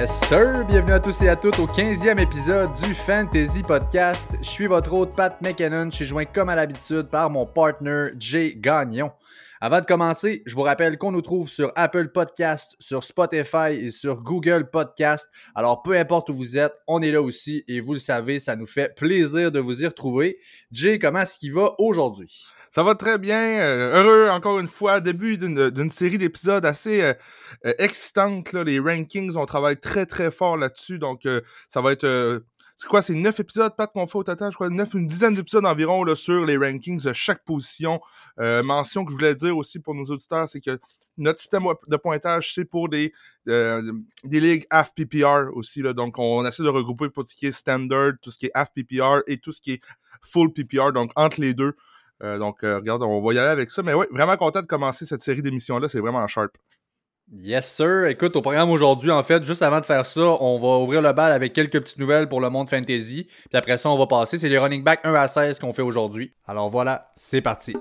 Yes, sir! Bienvenue à tous et à toutes au 15e épisode du Fantasy Podcast. Je suis votre hôte Pat McKinnon. Je suis joint comme à l'habitude par mon partner Jay Gagnon. Avant de commencer, je vous rappelle qu'on nous trouve sur Apple Podcast, sur Spotify et sur Google Podcast. Alors, peu importe où vous êtes, on est là aussi et vous le savez, ça nous fait plaisir de vous y retrouver. Jay, comment est-ce qu'il va aujourd'hui? Ça va très bien. Euh, heureux, encore une fois, début d'une série d'épisodes assez euh, euh, excitante. Les rankings, on travaille très, très fort là-dessus. Donc, ça va être... c'est quoi, c'est neuf épisodes, pas qu'on fait au total, je crois, neuf, une dizaine d'épisodes environ là, sur les rankings de chaque position. mention que je voulais dire aussi pour nos auditeurs, c'est que notre système de pointage, c'est pour des, des ligues half PPR aussi. Là, donc, on essaie de regrouper pour tout ce qui est standard, tout ce qui est half PPR et tout ce qui est full PPR. Donc, entre les deux, euh, donc, euh, regarde, on va y aller avec ça. Mais oui, vraiment content de commencer cette série d'émissions-là. C'est vraiment sharp. Yes, sir. Écoute, au programme aujourd'hui, en fait, juste avant de faire ça, on va ouvrir le bal avec quelques petites nouvelles pour le monde fantasy. Puis après ça, on va passer. C'est les running back 1 à 16 qu'on fait aujourd'hui. Alors voilà, c'est parti.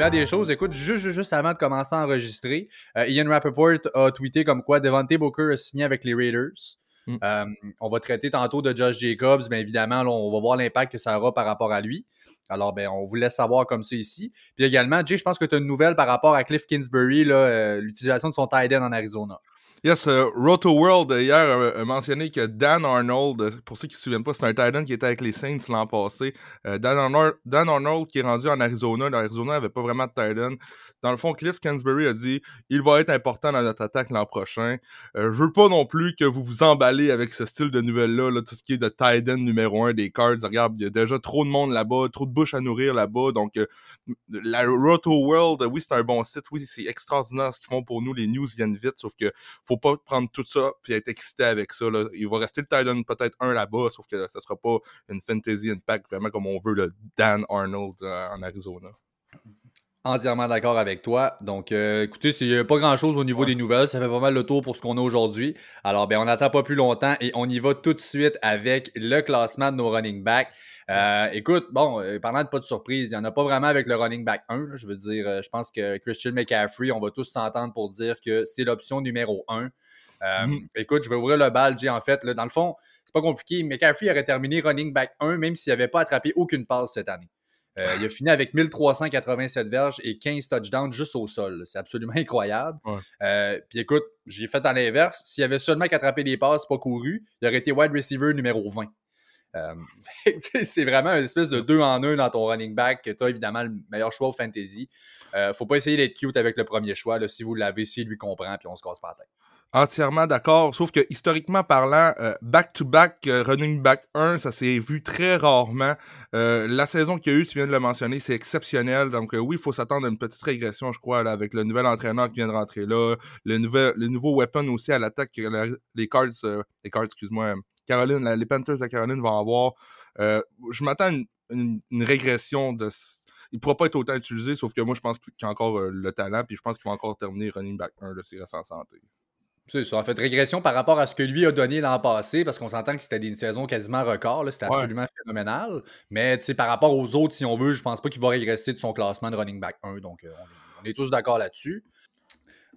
Première des choses, écoute, juste, juste avant de commencer à enregistrer, euh, Ian Rappaport a tweeté comme quoi Devante Booker a signé avec les Raiders. Mm. Euh, on va traiter tantôt de Josh Jacobs, mais évidemment, on va voir l'impact que ça aura par rapport à lui. Alors, ben, on vous laisse savoir comme ça ici. Puis également, Jay, je pense que tu as une nouvelle par rapport à Cliff Kingsbury, euh, l'utilisation de son tight end en Arizona. Yes, Roto World hier a, mentionné que Dan Arnold, pour ceux qui ne se souviennent pas, c'est un Titan qui était avec les Saints l'an passé. Dan, Arnold, Dan, Arnold, qui est rendu en Arizona. L'Arizona n'avait pas vraiment de Titan. Dans le fond, Cliff Kingsbury a dit il va être important dans notre attaque l'an prochain. Euh, je veux pas non plus que vous vous emballez avec ce style de nouvelles-là, tout ce qui est de Titan numéro 1 des cards. Regarde, il y a déjà trop de monde là-bas, trop de bouches à nourrir là-bas. Donc, euh, la Roto World, oui, c'est un bon site. Oui, c'est extraordinaire ce qu'ils font pour nous. Les news viennent vite, sauf que faut pas prendre tout ça puis être excité avec ça. Là. Il va rester le Titan peut-être un là-bas, sauf que ça sera pas une Fantasy Impact vraiment comme on veut le Dan Arnold euh, en Arizona. Entièrement d'accord avec toi. Donc, euh, écoutez, c'est pas grand-chose au niveau des nouvelles. Ça fait pas mal le tour pour ce qu'on a aujourd'hui. Alors, ben, on n'attend pas plus longtemps et on y va tout de suite avec le classement de nos running backs. Euh, écoute, bon, euh, parlant de pas de surprise, il n'y en a pas vraiment avec le running back 1. je veux dire, je pense que Christian McCaffrey, on va tous s'entendre pour dire que c'est l'option numéro 1. Mm-hmm. Écoute, je vais ouvrir le bal, J. En fait, là, dans le fond, c'est pas compliqué. McCaffrey aurait terminé running back 1 même s'il n'avait pas attrapé aucune passe cette année. Euh, il a fini avec 1387 verges et 15 touchdowns juste au sol. C'est absolument incroyable. Euh, puis écoute, j'ai fait en l'inverse. S'il avait seulement qu'attrapé des passes, pas couru, il aurait été wide receiver numéro 20. Euh, c'est vraiment une espèce de deux en un dans ton running back que tu as évidemment le meilleur choix au fantasy. faut pas essayer d'être cute avec le premier choix. Si vous l'avez, s'il lui comprend, puis on se casse pas la tête. Entièrement d'accord, sauf que historiquement parlant, euh, back-to-back euh, running back 1, ça s'est vu très rarement. Euh, la saison qu'il y a eu, tu viens de le mentionner, c'est exceptionnel. Donc oui, il faut s'attendre à une petite régression, je crois, avec le nouvel entraîneur qui vient de rentrer là, le, nouvel, le nouveau weapon aussi à l'attaque que les Cards, les Cards, excuse-moi, Caroline, les Panthers de Caroline vont avoir. je m'attends à une, régression de il ne pourra pas être autant utilisé, sauf que moi, je pense qu'il a encore le talent, puis je pense qu'il va encore terminer running back 1 de ses en santé. C'est ça. En fait, régression par rapport à ce que lui a donné l'an passé, parce qu'on s'entend que c'était une saison quasiment record. C'était absolument phénoménal. Mais par rapport aux autres, si on veut, je pense pas qu'il va régresser de son classement de running back 1. Donc, euh, on, est, tous d'accord là-dessus.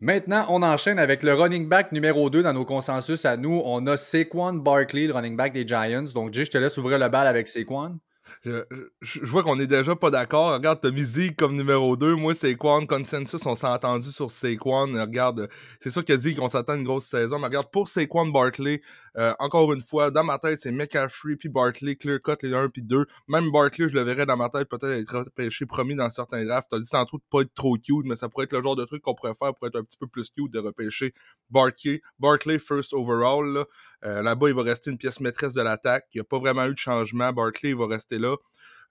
Maintenant, on enchaîne avec le running back numéro 2 dans nos consensus à nous. On a Saquon Barkley, le running back des Giants. Donc, Jay, je te laisse ouvrir le bal avec Saquon. Je, vois qu'on est déjà pas d'accord. Regarde, t'as Zeke comme numéro 2. Moi, Saquon, consensus, on s'est entendu sur Saquon. Regarde, c'est sûr qu'il a dit qu'on s'attend une grosse saison. Mais regarde, pour Saquon Barkley, euh, encore une fois, dans ma tête, c'est McCaffrey puis Barkley, clear cut les 1 puis 2. Même Barkley, je le verrais dans ma tête peut-être être repêché promis dans certains drafts. T'as dit tantôt de pas être trop cute, mais ça pourrait être le genre de truc qu'on pourrait faire pour être un petit peu plus cute de repêcher Barkley, Barkley first overall. Là. Euh, là-bas, il va rester une pièce maîtresse de l'attaque. Il n'y a pas vraiment eu de changement. Barkley va rester là.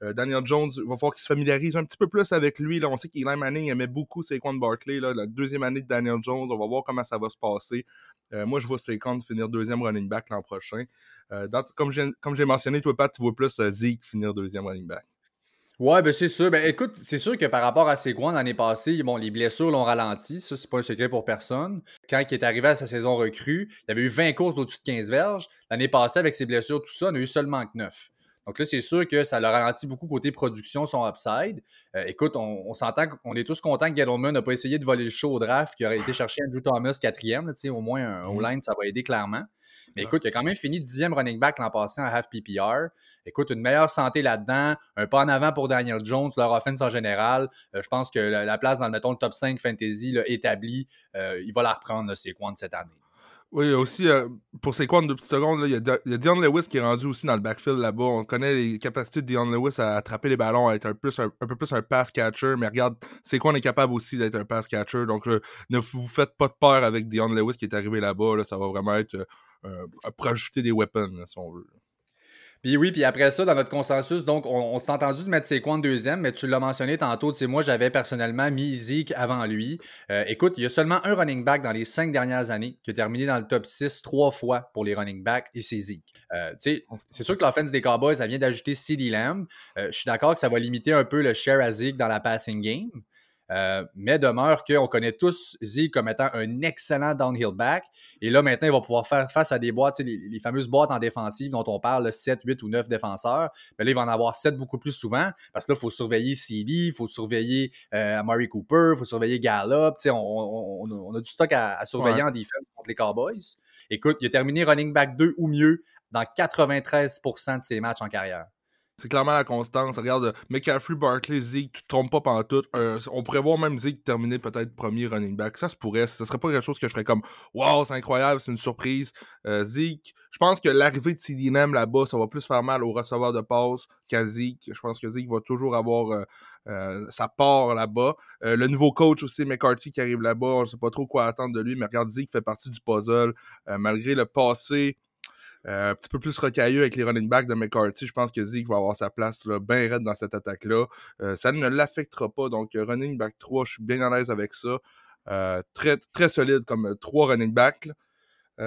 Euh, Daniel Jones, il va falloir qu'il se familiarise un petit peu plus avec lui. On sait qu'Eli Manning aimait beaucoup Saquon Barkley. La deuxième année de Daniel Jones, on va voir comment ça va se passer. Euh, moi, je vois Saquon finir deuxième running back l'an prochain. comme j'ai mentionné, toi, Pat, tu vois plus Zeke finir deuxième running back. Ouais, ben c'est sûr. Ben écoute, c'est sûr que par rapport à Seguin l'année passée, bon, les blessures l'ont ralenti. Ça, c'est pas un secret pour personne. Quand il est arrivé à sa saison recrue, il avait eu 20 courses au-dessus de 15 verges. L'année passée, avec ses blessures, tout ça, on a eu seulement que 9. Donc là, c'est sûr que ça le ralentit beaucoup côté production, son upside. Euh, écoute, on, s'entend qu'on est tous contents que Gettleman n'a pas essayé de voler le show au draft, qui aurait été chercher Andrew Thomas quatrième. Au moins, un mm-hmm. line ça va aider clairement. Mais écoute, il a quand même fini dixième running back l'an passé en half PPR. Écoute, une meilleure santé là-dedans, un pas en avant pour Daniel Jones, leur offense en général. Euh, je pense que la, place dans, mettons, le top 5 fantasy établi, euh, il va la reprendre, quoi cette année. Oui, aussi, euh, pour quoi, deux petites secondes, il y, a Dion Lewis qui est rendu aussi dans le backfield là-bas. On connaît les capacités de Dion Lewis à attraper les ballons, à être un, plus, un, peu plus un pass catcher. Mais regarde, c'est quoi on est capable aussi d'être un pass catcher. Donc, ne vous faites pas de peur avec Dion Lewis qui est arrivé là-bas. ça va vraiment être euh, pour ajouter des weapons, si on veut. Puis oui, puis après ça, dans notre consensus, donc on, s'est entendu de mettre Saquon deuxième, mais tu l'as mentionné tantôt, tu sais, moi j'avais personnellement mis Zeke avant lui. Euh, écoute, il y a seulement un running back dans les cinq dernières années qui a terminé dans le top 6 trois fois pour les running backs et c'est Zeke. Euh, tu sais, c'est sûr que l'offense des Cowboys, ça vient d'ajouter CeeDee Lamb. je suis d'accord que ça va limiter un peu le share à Zeke dans la passing game. Euh, mais demeure qu'on connaît tous Zeke comme étant un excellent downhill back. Et là, maintenant, il va pouvoir faire face à des boîtes, les, fameuses boîtes en défensive dont on parle, 7, 8 ou 9 défenseurs. Mais là, il va en avoir 7 beaucoup plus souvent parce que là, il faut surveiller CD, il faut surveiller euh, Amari Cooper, il faut surveiller Gallup. On, on, a du stock à, surveiller en défense contre les Cowboys. Écoute, il a terminé running back 2 ou mieux dans 93% de ses matchs en carrière. C'est clairement la constance. Regarde, McCaffrey, Barkley, Zeke, tu te trompes pas pendant tout. on pourrait voir même Zeke terminer peut-être premier running back. Ça se pourrait. Ce serait pas quelque chose que je ferais comme Wow, c'est incroyable, c'est une surprise. Euh, Zeke, je pense que l'arrivée de CD là-bas, ça va plus faire mal au receveur de passe qu'à Zeke. Je pense que Zeke va toujours avoir euh, euh, sa part là-bas. le nouveau coach aussi, McCarthy, qui arrive là-bas, on sait pas trop quoi attendre de lui, mais regarde, Zeke fait partie du puzzle. malgré le passé euh, un petit peu plus rocailleux avec les running backs de McCarthy. Je pense que Zeke va avoir sa place bien raide dans cette attaque-là. Euh, ça ne l'affectera pas. Donc, euh, running back 3, je suis bien à l'aise avec ça. très, très solide comme 3 running backs.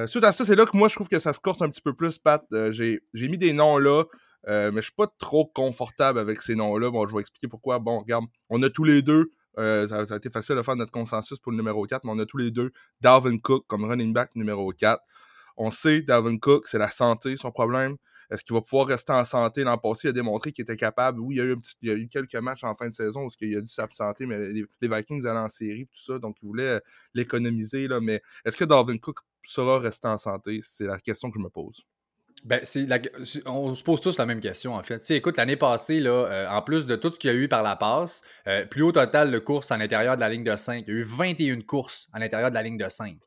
suite à ça, c'est là que moi, je trouve que ça se corse un petit peu plus, Pat. J'ai mis des noms là. mais je suis pas trop confortable avec ces noms-là. Bon, je vais expliquer pourquoi. Bon, regarde, on a tous les deux, ça, ça, a été facile de faire notre consensus pour le numéro 4, mais on a tous les deux Dalvin Cook comme running back numéro 4. On sait, Dalvin Cook, c'est la santé, son problème. Est-ce qu'il va pouvoir rester en santé? L'an passé, il a démontré qu'il était capable. Oui, il y, a eu quelques matchs en fin de saison où il a dû s'absenter, mais les, Vikings allaient en série, tout ça, donc il voulait euh, l'économiser. Mais est-ce que Dalvin Cook sera resté en santé? C'est la question que je me pose. Ben, on se pose tous la même question, en fait. écoute, l'année passée, euh, en plus de tout ce qu'il y a eu par la passe, euh, plus haut total de courses à l'intérieur de la ligne de 5. Il y a eu 21 courses à l'intérieur de la ligne de 5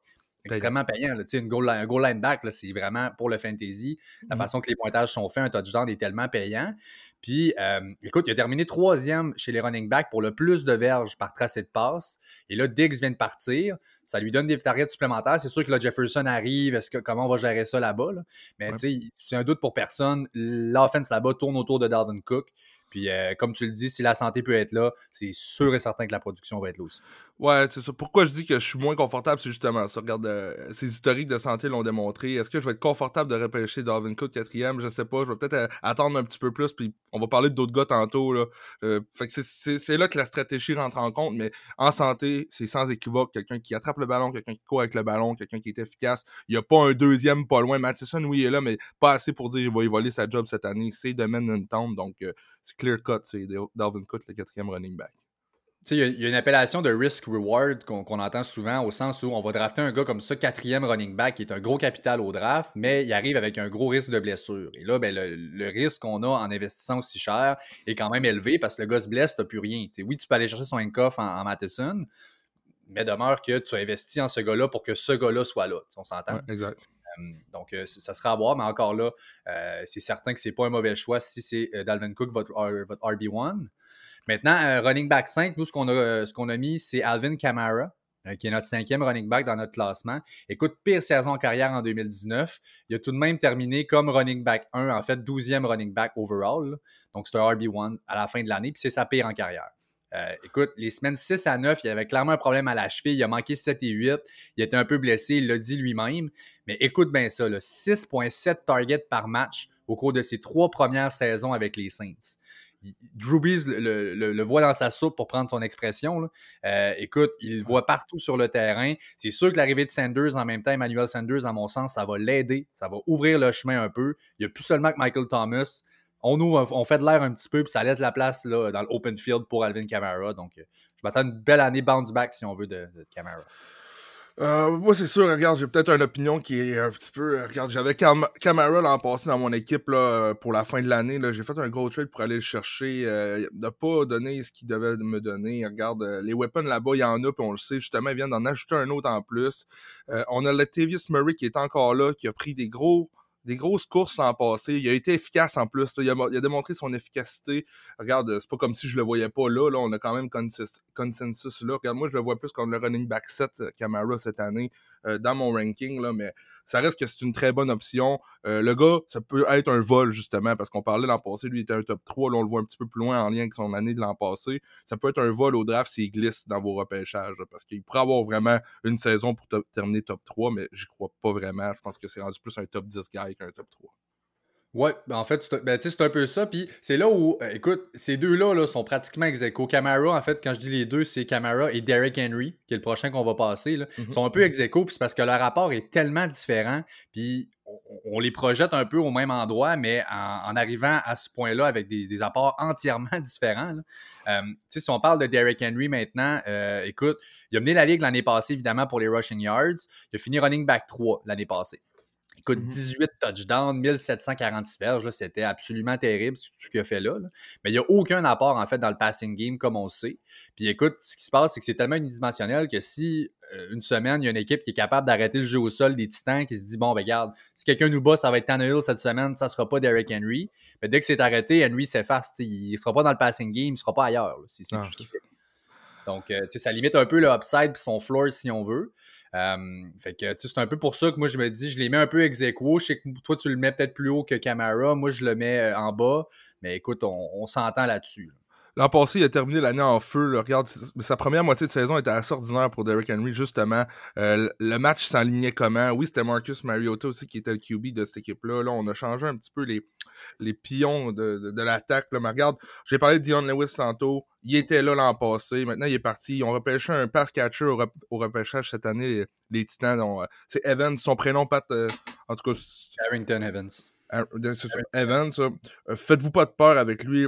extrêmement payant. Une goal, un goal line back, c'est vraiment pour le fantasy. La mmh façon que les pointages sont faits, un touchdown est tellement payant. Puis, euh, écoute, il a terminé troisième chez les running backs pour le plus de verges par tracé de passe. Et là, Diggs vient de partir. Ça lui donne des targets supplémentaires. C'est sûr que là, Jefferson arrive. Est-ce que, comment on va gérer ça là-bas? Mais tu sais, c'est un doute pour personne. L'offense là-bas tourne autour de Dalvin Cook. Puis, euh, comme tu le dis, si la santé peut être là, c'est sûr et certain que la production va être là aussi. Ouais, c'est ça. Pourquoi je dis que je suis moins confortable, c'est justement ça. Regarde, euh, ces historiques de santé l'ont démontré. Est-ce que je vais être confortable de repêcher Darwin Cook quatrième? Je sais pas. Je vais peut-être euh, attendre un petit peu plus, puis on va parler d'autres gars tantôt. Là. fait que c'est là que la stratégie rentre en compte, mais en santé, c'est sans équivoque. Quelqu'un qui attrape le ballon, quelqu'un qui court avec le ballon, quelqu'un qui est efficace. Il n'y a pas un deuxième pas loin. Matheson, oui, il est là, mais pas assez pour dire qu'il va y voler sa job cette année. C'est domaine d'une tombe, donc c'est clear cut, c'est Dalvin Cook, le quatrième running back. Il y, a une appellation de risk-reward qu'on entend souvent au sens où on va drafter un gars comme ça, quatrième running back, qui est un gros capital au draft, mais il arrive avec un gros risque de blessure. Et là, ben, le, risque qu'on a en investissant aussi cher est quand même élevé parce que le gars se blesse, tu n'as plus rien. oui, tu peux aller chercher son handcuff en, en Matheson, mais demeure que tu as investi en ce gars-là pour que ce gars-là soit là. On s'entend? exact. Donc, euh, ça sera à voir, mais encore là, euh, c'est certain que ce n'est pas un mauvais choix si c'est euh, Dalvin Cook, votre, RB1. Maintenant, running back 5, nous, ce qu'on a, a mis, c'est Alvin Kamara, qui est notre cinquième running back dans notre classement. Écoute, pire saison en carrière en 2019. Il a tout de même terminé comme running back 1, en fait, 12e running back overall. Donc, c'est un RB1 à la fin de l'année, puis c'est sa pire en carrière. Euh, écoute, les semaines 6 à 9, il avait clairement un problème à la cheville. Il a manqué 7 et 8. Il était un peu blessé, il l'a dit lui-même. Mais écoute bien ça, 6,7 targets par match au cours de ses trois premières saisons avec les Saints. Drew Brees le, voit dans sa soupe pour prendre son expression. Euh, écoute, il le voit partout sur le terrain. C'est sûr que l'arrivée de Sanders en même temps, Emmanuel Sanders, à mon sens, ça va l'aider. Ça va ouvrir le chemin un peu. Il n'y a plus seulement que Michael Thomas. On, ouvre, on fait de l'air un petit peu, puis ça laisse la place là, dans l'open field pour Alvin Kamara. Donc, je m'attends une belle année bounce back, si on veut, de, Kamara. Euh, moi, c'est sûr, regarde, j'ai peut-être une opinion qui est un petit peu. Regarde, j'avais Camara l'an passé dans mon équipe pour la fin de l'année. J'ai fait un gros trade pour aller le chercher. Euh, il pas donné ce qu'il devait me donner. Regarde, euh, les weapons là-bas, il y en a, puis on le sait, justement, ils viennent d'en ajouter un autre en plus. on a Latavius Murray qui est encore là, qui a pris des gros des grosses courses l'an passé. Il a été efficace en plus. Il, a, démontré son efficacité. Regarde, c'est pas comme si je le voyais pas là. là on a quand même consensus, là. Regarde, moi, je le vois plus comme le running back 7 euh, Camara cette année euh, dans mon ranking. Là, mais ça reste que c'est une très bonne option. Euh, le gars, ça peut être un vol, justement, parce qu'on parlait l'an passé, lui, était un top 3. Là, on le voit un petit peu plus loin en lien avec son année de l'an passé. Ça peut être un vol au draft s'il glisse dans vos repêchages, parce qu'il pourrait avoir vraiment une saison pour terminer top 3, mais j'y crois pas vraiment. Je pense que c'est rendu plus un top 10 guy qu'un top 3. Ouais, ben en fait, ben, c'est un peu ça. Puis c'est là où, euh, écoute, ces deux-là là, sont pratiquement ex aequo. Camara, en fait, quand je dis les deux, c'est Camara et Derrick Henry, qui est le prochain qu'on va passer. Là. Ils mm-hmm. sont un peu ex puis c'est parce que leur rapport est tellement différent. Puis on, les projette un peu au même endroit, mais en, arrivant à ce point-là avec des, apports entièrement différents. Euh, si on parle de Derrick Henry maintenant, euh, écoute, il a mené la ligue l'année passée, évidemment, pour les rushing yards. Il a fini running back 3 l'année passée. Écoute, 18 mmh touchdowns, 1746 verges, c'était absolument terrible ce qu'il a fait là, Mais il n'y a aucun apport, en fait, dans le passing game, comme on le sait. Puis écoute, ce qui se passe, c'est que c'est tellement unidimensionnel que si euh, une semaine, il y a une équipe qui est capable d'arrêter le jeu au sol des Titans, qui se dit, bon, ben regarde, si quelqu'un nous bat, ça va être Tannehill cette semaine, ça ne sera pas Derrick Henry. Mais dès que c'est arrêté, Henry s'efface. Il ne sera pas dans le passing game, il ne sera pas ailleurs. C'est tout ce qu'il fait. Donc, euh, ça limite un peu le upside et son floor si on veut. Fait que c'est un peu pour ça que moi je me dis, je les mets un peu ex aequo. Je sais que toi tu le mets peut-être plus haut que Camara, moi je le mets euh, en bas, mais écoute, on, s'entend là-dessus. L'an passé, il a terminé l'année en feu. Regarde, sa première moitié de saison était assez ordinaire pour Derrick Henry, justement. Euh, le match s'enlignait comment? Oui, c'était Marcus Mariota aussi qui était le QB de cette équipe-là. Là, on a changé un petit peu les, les pions de, de, l'attaque. Mais regarde, j'ai parlé de Dion Lewis tantôt. Il était là l'an passé. Maintenant, il est parti. Ils ont repêché un pass catcher au, repêchage cette année, les, Titans. Euh, c'est Evans, son prénom, Pat. Euh, en tout cas. Harrington Evans. Evans, euh, faites-vous pas de peur avec lui.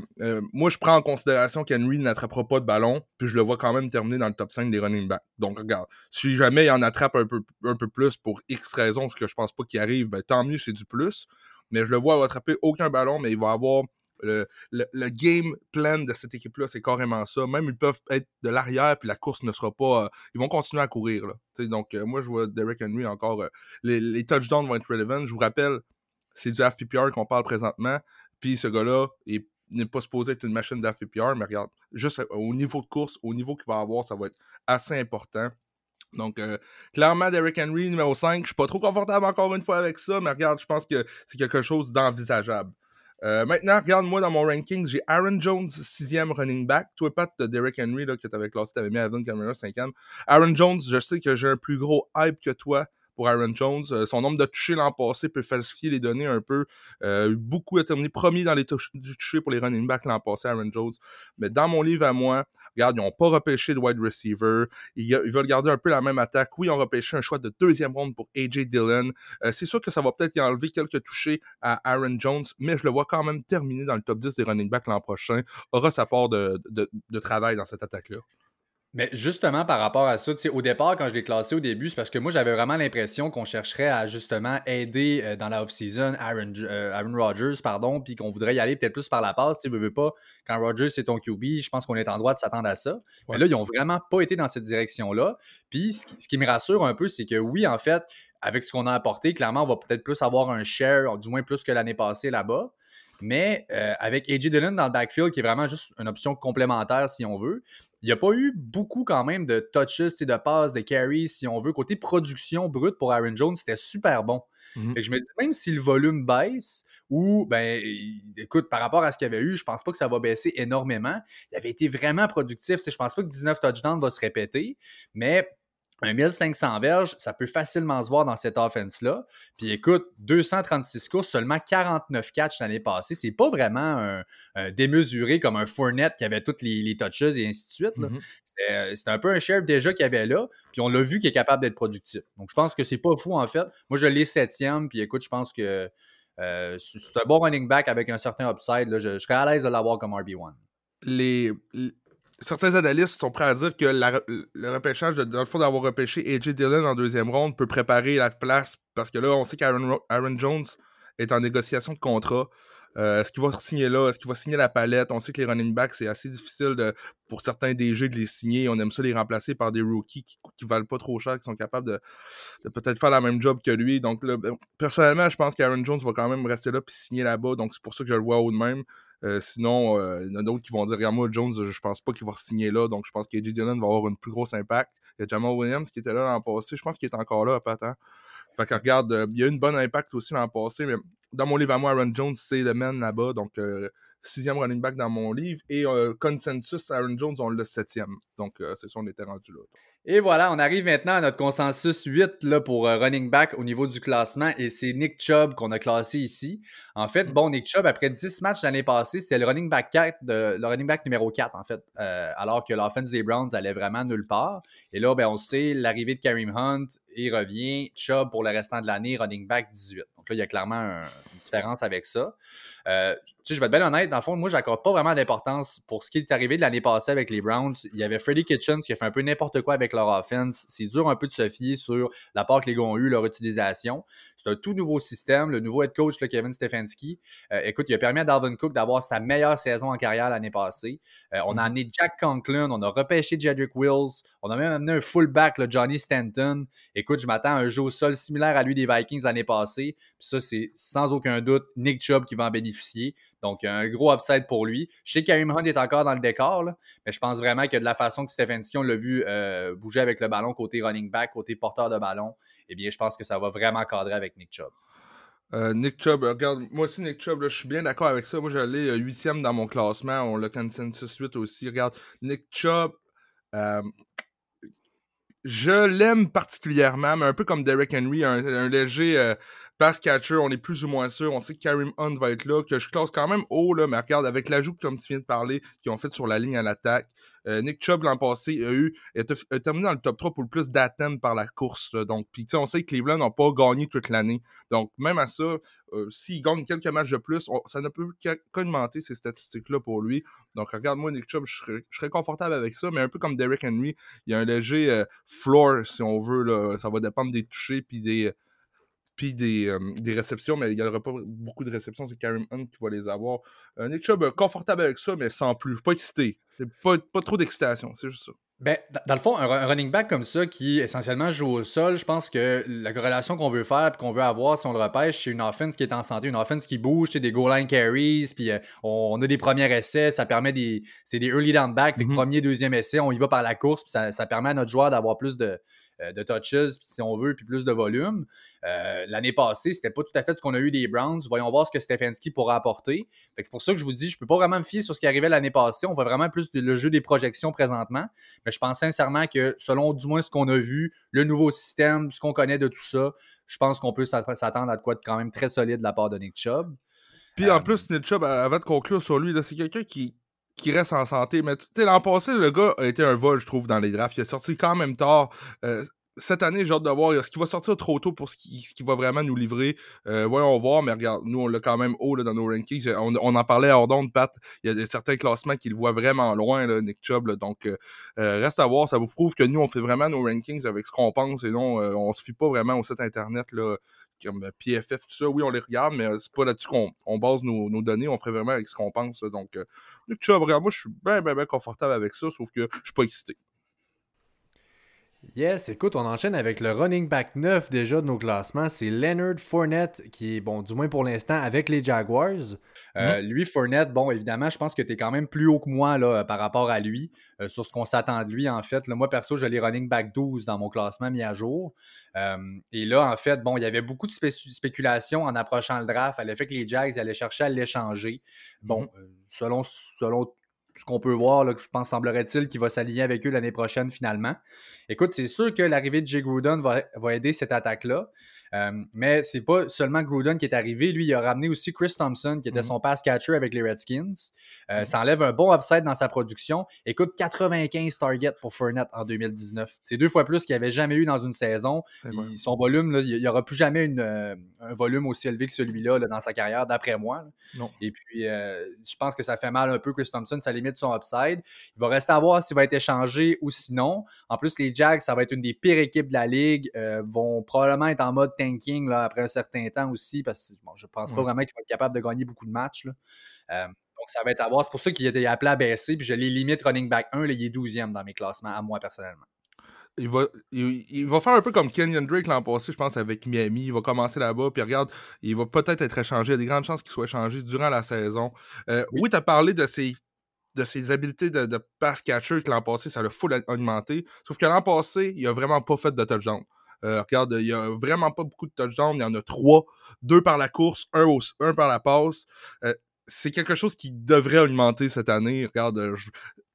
moi, je prends en considération qu'Henry n'attrapera pas de ballon, puis je le vois quand même terminer dans le top 5 des running backs. Donc, regarde, si jamais il en attrape un peu, un peu plus pour X raisons, ce que je pense pas qu'il arrive, ben, tant mieux, c'est du plus mais je le vois attraper aucun ballon, mais il va avoir le, game plan de cette équipe-là, c'est carrément ça. Même ils peuvent être de l'arrière, puis la course ne sera pas. Euh, ils vont continuer à courir. Là. donc, euh, moi, je vois Derek Henry encore. Euh, les, touchdowns vont être relevant. Je vous rappelle, c'est du FPPR qu'on parle présentement. Puis ce gars-là, il n'est pas supposé être une machine d'FPPR, mais regarde, juste au niveau de course, au niveau qu'il va avoir, ça va être assez important. Donc, euh, clairement, Derrick Henry, numéro 5, je suis pas trop confortable encore une fois avec ça, mais regarde, je pense que c'est quelque chose d'envisageable. Euh, maintenant, regarde-moi dans mon ranking, j'ai Aaron Jones, sixième running back. Toi, Pat, de Derrick Henry, là, que tu avais classé, tu avais mis Alvin Kamara, cinquième. Aaron Jones, je sais que j'ai un plus gros hype que toi pour Aaron Jones. Euh, son nombre de touchés l'an passé peut falsifier les données un peu. Euh, beaucoup a terminé premier dans les touchés pour les running backs l'an passé, Aaron Jones. Mais dans mon livre à moi, regarde, ils n'ont pas repêché de wide receiver. Ils, veulent garder un peu la même attaque. Oui, ils ont repêché un choix de deuxième ronde pour AJ Dillon. Euh, c'est sûr que ça va peut-être y enlever quelques touchés à Aaron Jones, mais je le vois quand même terminer dans le top 10 des running backs l'an prochain. Aura sa part de travail dans cette attaque-là. Mais justement, par rapport à ça, au départ, quand je l'ai classé au début, c'est parce que moi, j'avais vraiment l'impression qu'on chercherait à justement aider euh, dans la off-season Aaron, euh, Aaron Rodgers, pardon, puis qu'on voudrait y aller peut-être plus par la passe. Tu ne veux pas, quand Rodgers c'est ton QB, je pense qu'on est en droit de s'attendre à ça. Mais là, ils n'ont vraiment pas été dans cette direction-là. Puis ce qui, me rassure un peu, c'est que oui, en fait, avec ce qu'on a apporté, clairement, on va peut-être plus avoir un share, du moins plus que l'année passée là-bas. Mais euh, avec AJ Dillon dans le backfield, qui est vraiment juste une option complémentaire si on veut, il n'y a pas eu beaucoup quand même de touches, de passes, de carries si on veut. Côté production brute pour Aaron Jones, c'était super bon. Mhm. je me dis, même si le volume baisse, ou, ben, écoute, par rapport à ce qu'il y avait eu, je pense pas que ça va baisser énormément. Il avait été vraiment productif. Je pense pas que 19 touchdowns va se répéter, mais un 1500 verges, ça peut facilement se voir dans cette offense-là. Puis écoute, 236 courses, seulement 49 catchs l'année passée. C'est pas vraiment un, démesuré comme un Fournette qui avait toutes les, touches et ainsi de suite. Mm-hmm. Euh, c'était un peu un sheriff déjà qu'il y avait là. Puis on l'a vu qu'il est capable d'être productif. Donc je pense que c'est pas fou en fait. Moi, je l'ai septième. Puis écoute, je pense que Euh, c'est un bon running back avec un certain upside. Je, serais à l'aise de l'avoir comme RB1. Les, certains analystes sont prêts à dire que le repêchage, dans le fond d'avoir repêché AJ Dillon en deuxième ronde, peut préparer la place parce que là, on sait qu'Aaron Aaron Jones est en négociation de contrat. Euh, est-ce qu'il va signer là? Est-ce qu'il va signer la palette? On sait que les running backs, c'est assez difficile pour certains DG de les signer. On aime ça les remplacer par des rookies qui, qui valent pas trop cher, qui sont capables de, peut-être faire la même job que lui. Donc, ben, personnellement, je pense qu'Aaron Jones va quand même rester là puis signer là-bas. Donc, c'est pour ça que je le vois haut de même. Euh, sinon, euh, il y en a d'autres qui vont dire moi, Jones, je pense pas qu'il va signer là. Donc, je pense qu'AJ Dillon va avoir un plus gros impact. Il y a Jamal Williams qui était là l'an passé. Je pense qu'il est encore là à Patan. Fait que regarde, il y a eu une bonne impact aussi l'an passé, mais dans mon livre à moi, Aaron Jones, c'est le man là-bas. Donc, euh, sixième running back dans mon livre. Et euh, consensus, Aaron Jones, on le septième. Donc, euh, c'est ça, on était rendu là. Et voilà, on arrive maintenant à notre consensus 8 là, pour running back au niveau du classement. Et c'est Nick Chubb qu'on a classé ici. En fait, mm. bon, Nick Chubb, après 10 matchs l'année passée, c'était le running back 4, de, le running back numéro 4, en fait. alors que l'offense des Browns allait vraiment nulle part. Et là, ben, on sait, l'arrivée de Kareem Hunt, il revient. Chubb, pour le restant de l'année, running back 18 il y a clairement une différence avec ça. Euh, je vais être bien honnête, dans le fond, moi, j'accorde pas vraiment d'importance pour ce qui est arrivé de l'année passée avec les Browns. Il y avait Freddie Kitchens qui a fait un peu n'importe quoi avec leur offense. C'est dur un peu de se fier sur la part que les gars ont eu, leur utilisation. C'est un tout nouveau système. Le nouveau head coach, Kevin Stefanski, euh, écoute, il a permis à Dalvin Cook d'avoir sa meilleure saison en carrière l'année passée. Euh, on a mm-hmm. amené Jack Conklin, on a repêché Jedrick Wills, on a même amené un fullback, le Johnny Stanton. Écoute, je m'attends à un jeu au sol similaire à lui des Vikings l'année passée. Puis ça, c'est sans aucun doute Nick Chubb qui va en bénéficier. Donc, un gros upside pour lui. Je sais qu'Arim Hunt est encore dans le décor, mais je pense vraiment que de la façon que Stefanski, on l'a vu euh, bouger avec le ballon côté running back, côté porteur de ballon, eh bien, je pense que ça va vraiment cadrer avec Nick Chubb. Euh, Nick Chubb, regarde, moi aussi, Nick Chubb, je suis bien d'accord avec ça. Moi, j'allais euh, huitième dans mon classement. On l'a consensus 8 aussi. Regarde, Nick Chubb, je l'aime particulièrement, mais un peu comme Derek Henry, un, léger pass catcher, on est plus ou moins sûr. On sait que Karim Hunt va être là, que je classe quand même haut, là, mais regarde, avec l'ajout, comme tu viens de parler, qu'ils ont fait sur la ligne à l'attaque. Euh, Nick Chubb l'an passé a eu a, terminé dans le top 3 pour le plus d'attentes par la course. donc, puis on sait que Cleveland n'a pas gagné toute l'année. Donc, même à ça, euh, s'il gagne quelques matchs de plus, ça ne peut qu'augmenter ces statistiques-là pour lui. Donc, regarde-moi, Nick Chubb, je serais, confortable avec ça, mais un peu comme Derrick Henry, il y a un léger euh, floor, si on veut. Là, ça va dépendre des touchés puis des puis des, des, réceptions, mais il n'y aura pas beaucoup de réceptions, c'est Karim Hunt qui va les avoir. Euh, Nick Chubb, confortable avec ça, mais sans plus. Pas excité. Pas, pas trop d'excitation, c'est juste ça. Ben, dans le fond, un, running back comme ça qui essentiellement joue au sol, je pense que la corrélation qu'on veut faire et qu'on veut avoir si on le repêche, c'est une offense qui est en santé, une offense qui bouge, c'est des goal line carries, puis euh, on, a des premiers essais, ça permet des. C'est des early down back, fait mm-hmm. premier, deuxième essai, on y va par la course, puis ça, ça permet à notre joueur d'avoir plus de, euh, de touches, si on veut, puis plus de volume. Euh, l'année passée, c'était pas tout à fait ce qu'on a eu des Browns. Voyons voir ce que Stefanski pourra apporter. C'est pour ça que je vous dis, je peux pas vraiment me fier sur ce qui arrivait l'année passée. On voit vraiment plus le jeu des projections présentement. Mais je pense sincèrement que selon du moins ce qu'on a vu, le nouveau système, ce qu'on connaît de tout ça, je pense qu'on peut s'attendre à de quoi de quand même très solide de la part de Nick Chubb. Puis en euh, plus, Nick Chubb, avant de conclure sur lui, c'est quelqu'un qui, qui reste en santé. Mais l'an passé, le gars a été un vol, je trouve, dans les drafts. Il est sorti quand même tard. Euh, cette année, j'ai hâte de voir ce qui va sortir trop tôt pour ce qui, ce qui va vraiment nous livrer? Euh, voyons voir, mais regarde, nous, on l'a quand même haut là, dans nos rankings. On, en parlait à Ordon, Pat. Il y a certains classements qui le voient vraiment loin, là, Nick Chubb. donc, euh, reste à voir. Ça vous prouve que nous, on fait vraiment nos rankings avec ce qu'on pense et non, on se fie pas vraiment au site internet là, comme euh, PFF, tout ça, oui, on les regarde, mais euh, c'est pas là-dessus qu'on base nos, données, on ferait vraiment avec ce qu'on pense. Donc, Luc Chubb, moi, je suis bien, bien, bien confortable avec ça, sauf que je suis pas excité. Yes, écoute, on enchaîne avec le running back 9 déjà de nos classements. C'est Leonard Fournette, qui est, bon, du moins pour l'instant, avec les Jaguars. Euh, lui, Fournette, bon, évidemment, je pense que tu es quand même plus haut que moi là, par rapport à lui, euh, sur ce qu'on s'attend de lui, en fait. moi, perso, j'ai les running back 12 dans mon classement mis à jour. Euh, et là, en fait, bon, il y avait beaucoup de spéculations en approchant le draft à l'effet que les Jags allaient chercher à l'échanger. Bon, mm-hmm. selon, selon ce qu'on peut voir, là, je pense, semblerait-il, qu'il va s'aligner avec eux l'année prochaine finalement. Écoute, c'est sûr que l'arrivée de Jay Gruden va, va aider cette attaque-là. Euh, mais c'est pas seulement Gruden qui est arrivé. Lui, il a ramené aussi Chris Thompson, qui était mm-hmm. son pass catcher avec les Redskins. Euh, mm-hmm. Ça enlève un bon upside dans sa production. Écoute, 95 targets pour Fournette en 2019. C'est deux fois plus qu'il avait jamais eu dans une saison. son volume, il n'y aura plus jamais une, euh, un volume aussi élevé que celui-là dans sa carrière, d'après moi. Non. Et puis, je pense que ça fait mal un peu Chris Thompson, ça limite son upside. Il va rester à voir s'il va être échangé ou sinon. En plus, les Jags, ça va être une des pires équipes de la ligue, vont probablement être en mode tanking là, après un certain temps aussi, parce que bon, je pense pas vraiment qu'il va être capable de gagner beaucoup de matchs. Euh, donc, ça va être à voir. C'est pour ça qu'il était appelé à baisser, puis je l'ai limite running back 1, là, il est 12e dans mes classements, à moi personnellement. Il va, il, va faire un peu comme Kenyon Drake l'an passé, je pense, avec Miami. Il va commencer là-bas, puis regarde, il va peut-être être échangé. Il y a des grandes chances qu'il soit échangé durant la saison. Euh, oui, tu as parlé de ses, de ses habiletés de, de pass catcher que l'an passé, ça l'a full augmenté. Sauf que l'an passé, il a vraiment pas fait de touchdown. Euh, regarde, il n'y a vraiment pas beaucoup de touchdowns. Il y en a trois. Deux par la course, un, un par la passe. Euh, c'est quelque chose qui devrait augmenter cette année. Regarde, euh,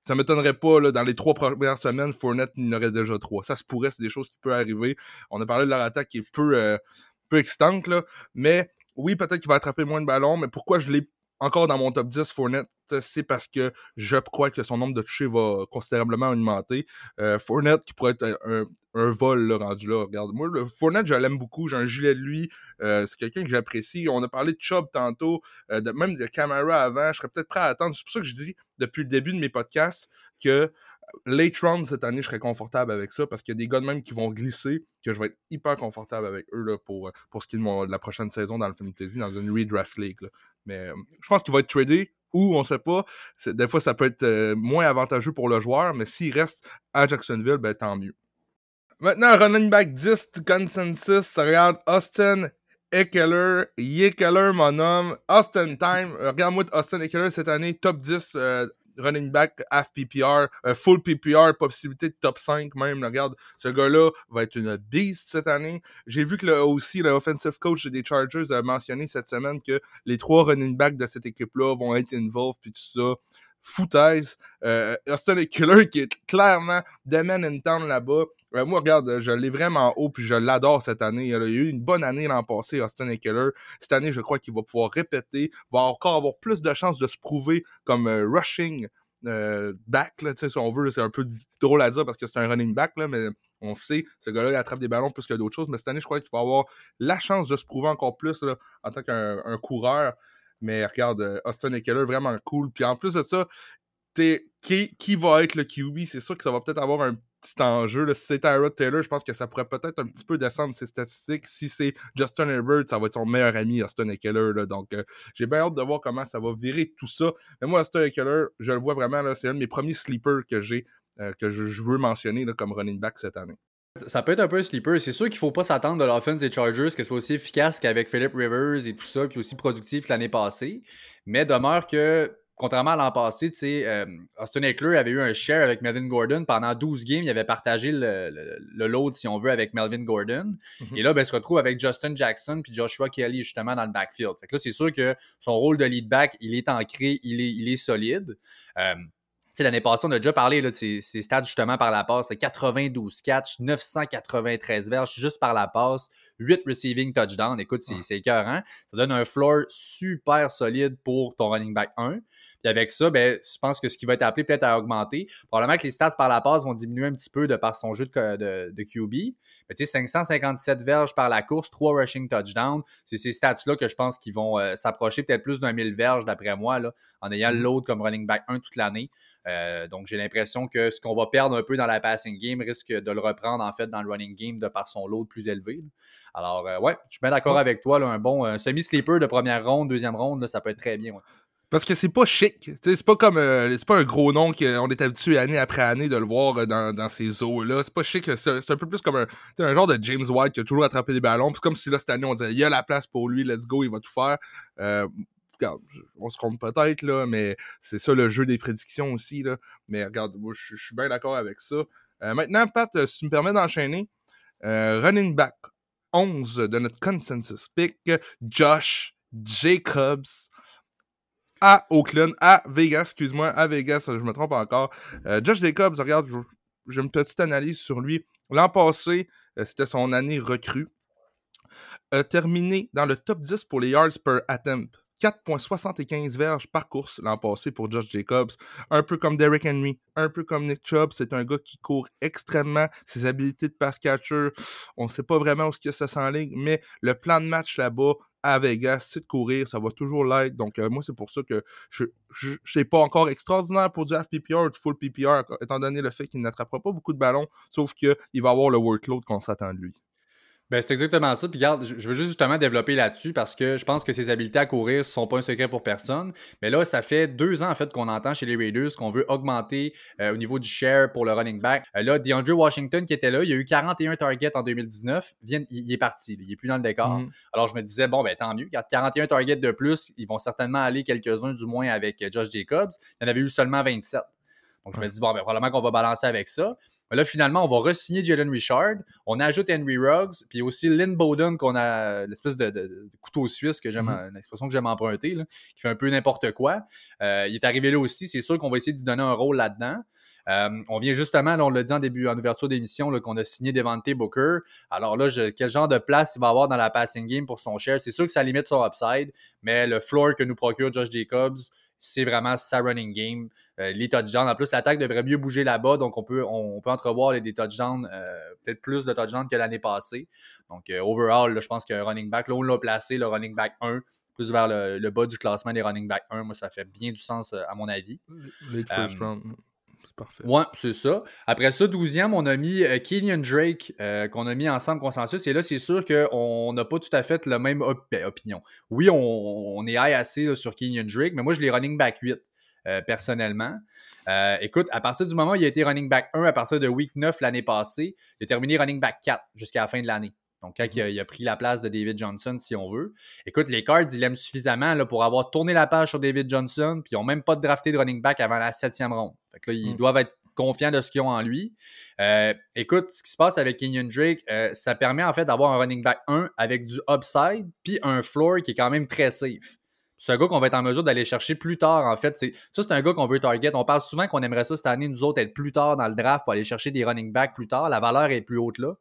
ça m'étonnerait pas, là, dans les trois premières semaines, Fournette il en aurait déjà trois. Ça se pourrait, c'est des choses qui peuvent arriver. On a parlé de leur attaque qui est peu, peu excitante, là. Mais oui, peut-être qu'il va attraper moins de ballons, mais pourquoi je l'ai encore dans mon top 10, Fournette, c'est parce que je crois que son nombre de touchés va considérablement augmenter. Euh, Fournette qui pourrait être un, vol rendu là. Regarde, moi, le Fournette, je l'aime beaucoup. J'ai un gilet de lui. Euh, c'est quelqu'un que j'apprécie. On a parlé de Chubb tantôt, euh, même de Camara avant. Je serais peut-être prêt à attendre. C'est pour ça que je dis depuis le début de mes podcasts que late round cette année, je serais confortable avec ça parce qu'il y a des gars de même qui vont glisser, que je vais être hyper confortable avec eux là, pour, pour ce qui est de, la prochaine saison dans le Fantasy, dans une redraft league. Mais je pense qu'il va être tradé ou on sait pas. Des fois, ça peut être euh, moins avantageux pour le joueur, mais s'il reste à Jacksonville, ben, tant mieux. Maintenant, running back 10 consensus, regarde Austin Eckler, Eckler, mon homme. Austin Time, regarde-moi Austin Eckler cette année, top 10 running back half PPR, euh, full PPR, possibilité de top 5 même. regarde, ce gars-là va être une beast cette année. J'ai vu que aussi le offensive coach des Chargers a mentionné cette semaine que les trois running backs de cette équipe-là vont être involved puis tout ça. Foutaise. Euh, Austin Killer qui est clairement the man town là-bas. Euh, moi, regarde, je l'ai vraiment haut, puis je l'adore cette année. Il a eu une bonne année l'an passé, Austin Eckler. Cette année, je crois qu'il va pouvoir répéter, va encore avoir plus de chances de se prouver comme euh, rushing euh, back, là, si on veut. C'est un peu drôle à dire parce que c'est un running back, là, mais on sait, ce gars-là, il attrape des ballons plus que d'autres choses. Mais cette année, je crois qu'il va avoir la chance de se prouver encore plus là, en tant qu'un coureur. Mais regarde, Austin Eckler, vraiment cool. Puis en plus de ça, qui, qui va être le QB, c'est sûr que ça va peut-être avoir un petit enjeu. Si c'est Tyrod Taylor, je pense que ça pourrait peut-être un petit peu descendre ses statistiques. Si c'est Justin Herbert, ça va être son meilleur ami, Austin Eckler. Là. Donc, euh, j'ai bien hâte de voir comment ça va virer tout ça. Mais moi, Austin Eckler, je le vois vraiment, c'est un de mes premiers sleepers que j'ai, euh, que je, veux mentionner là, comme running back cette année. Ça peut être un peu sleeper. C'est sûr qu'il faut pas s'attendre de l'offense des Chargers que ce soit aussi efficace qu'avec Philip Rivers et tout ça, puis aussi productif l'année passée. Mais demeure que contrairement à l'an passé, tu sais, euh, Austin Eckler avait eu un share avec Melvin Gordon. Pendant 12 games, il avait partagé le, le, load, si on veut, avec Melvin Gordon. Mhm. Et là, ben, il se retrouve avec Justin Jackson puis Joshua Kelly, justement, dans le backfield. Fait que là, c'est sûr que son rôle de lead back, il est ancré, il est, il est solide. Euh, L'année passée, on a déjà parlé là, de ces, stats justement par la passe. 92 catch, 993 verges juste par la passe, 8 receiving touchdowns. Écoute, c'est écœurant. Ça donne un floor super solide pour ton running back 1. Puis avec ça, ben, je pense que ce qui va être appelé peut-être à augmenter. Probablement que les stats par la passe vont diminuer un petit peu de par son jeu de, de, de QB. Mais tu sais, 557 verges par la course, 3 rushing touchdowns. C'est ces stats-là que je pense qu'ils vont euh, s'approcher peut-être plus d'un 1000 verges d'après moi, là, en ayant mm-hmm. l'autre comme running back 1 toute l'année. Euh, donc, j'ai l'impression que ce qu'on va perdre un peu dans la passing game risque de le reprendre en fait dans le running game de par son load plus élevé. Alors, euh, ouais, je suis bien d'accord avec toi. un bon semi-sleeper de première ronde, deuxième ronde, ça peut être très bien. Parce que c'est pas chic. C'est pas comme. Euh, c'est pas un gros nom qu'on est habitué année après année de le voir euh, dans, ces eaux-là. C'est pas chic. C'est un peu plus comme un, un genre de James White qui a toujours attrapé des ballons. C'est comme si là, cette année, on disait il y a la place pour lui, let's go, il va tout faire. Euh, on se compte peut-être, là, mais c'est ça le jeu des prédictions aussi. Là. Mais regarde, moi, je suis bien d'accord avec ça. maintenant, Pat, si tu me permets d'enchaîner, running back 11 de notre consensus pick, Josh Jacobs à Oakland, à Vegas, excuse-moi, à Vegas, je me trompe encore. Euh, Josh Jacobs, regarde, j'ai une petite analyse sur lui. L'an passé, euh, c'était son année recrue. a terminé dans le top 10 pour les yards per attempt. 4,75 verges par course l'an passé pour Josh Jacobs. Un peu comme Derrick Henry, un peu comme Nick Chubb. C'est un gars qui court extrêmement. Ses habilités de pass catcher, on ne sait pas vraiment où ce a ça ligne, mais le plan de match là-bas à Vegas, c'est de courir, ça va toujours l'être. Donc, euh, moi, c'est pour ça que je ne sais pas encore extraordinaire pour du half PPR full PPR, étant donné le fait qu'il n'attrapera pas beaucoup de ballons, sauf qu'il va avoir le workload qu'on s'attend de lui. Ben, c'est exactement ça. Puis regarde, je veux juste justement développer là-dessus parce que je pense que ses habiletés à courir ne sont pas un secret pour personne. Mais là, ça fait deux ans en fait qu'on entend chez les Raiders qu'on veut augmenter euh, au niveau du share pour le running back. Euh, là, DeAndre Washington qui était là, il a eu 41 targets en 2019. il, est parti, il est plus dans le décor. Mm-hmm. Alors je me disais, bon, ben tant mieux. 41 targets de plus, ils vont certainement aller quelques-uns du moins avec euh, Josh Jacobs. Il y en avait eu seulement 27. Donc, je me dis, bon, ben, probablement qu'on va balancer avec ça. Mais là, finalement, on va re-signer Jalen Richard. On ajoute Henry Ruggs, puis aussi Lynn Bowden, qu'on a l'espèce de, couteau suisse que j'aime, mm-hmm. une expression que j'aime emprunter, là, qui fait un peu n'importe quoi. Euh, il est arrivé là aussi. C'est sûr qu'on va essayer de lui donner un rôle là-dedans. Euh, on vient justement, là, on l'a dit en début, en ouverture d'émission, qu'on a signé Devante Booker. Alors là, quel genre de place il va avoir dans la passing game pour son share? C'est sûr que ça limite son upside, mais le floor que nous procure Josh Jacobs, c'est vraiment sa running game. Euh, les touchdowns. En plus, l'attaque devrait mieux bouger là-bas, donc on peut, on, peut entrevoir les, des touchdowns, euh, peut-être plus de touchdowns que l'année passée. Donc, euh, overall, je pense qu'il y a un running back. Là, on l'a placé, le running back 1, plus vers le, bas du classement des running back 1. Moi, ça fait bien du sens à mon avis. first round. C'est parfait. Ouais, c'est ça. Après ça, 12e, on a mis Kenyon Drake, qu'on a mis ensemble consensus. Et là, c'est sûr qu'on n'a pas tout à fait la même ben, opinion. Oui, on, est high assez sur Kenyon Drake, mais moi, je l'ai running back 8. Euh, personnellement. Euh, écoute, à partir du moment où il a été running back 1 à partir de week 9 l'année passée, il a terminé running back 4 jusqu'à la fin de l'année. Donc, quand il, a, pris la place de David Johnson, si on veut. Écoute, les Cards, ils l'aiment suffisamment là, pour avoir tourné la page sur David Johnson, puis ils n'ont même pas drafté de running back avant la septième ronde. Fait que là, ils mm. doivent être confiants de ce qu'ils ont en lui. Euh, écoute, ce qui se passe avec Kenyon Drake, ça permet en fait d'avoir un running back 1 avec du upside, puis un floor qui est quand même très safe c'est un gars qu'on va être en mesure d'aller chercher plus tard, en fait. Ça, c'est un gars qu'on veut target. On parle souvent qu'on aimerait ça cette année, nous autres, être plus tard dans le draft pour aller chercher des running backs plus tard. La valeur est plus haute là.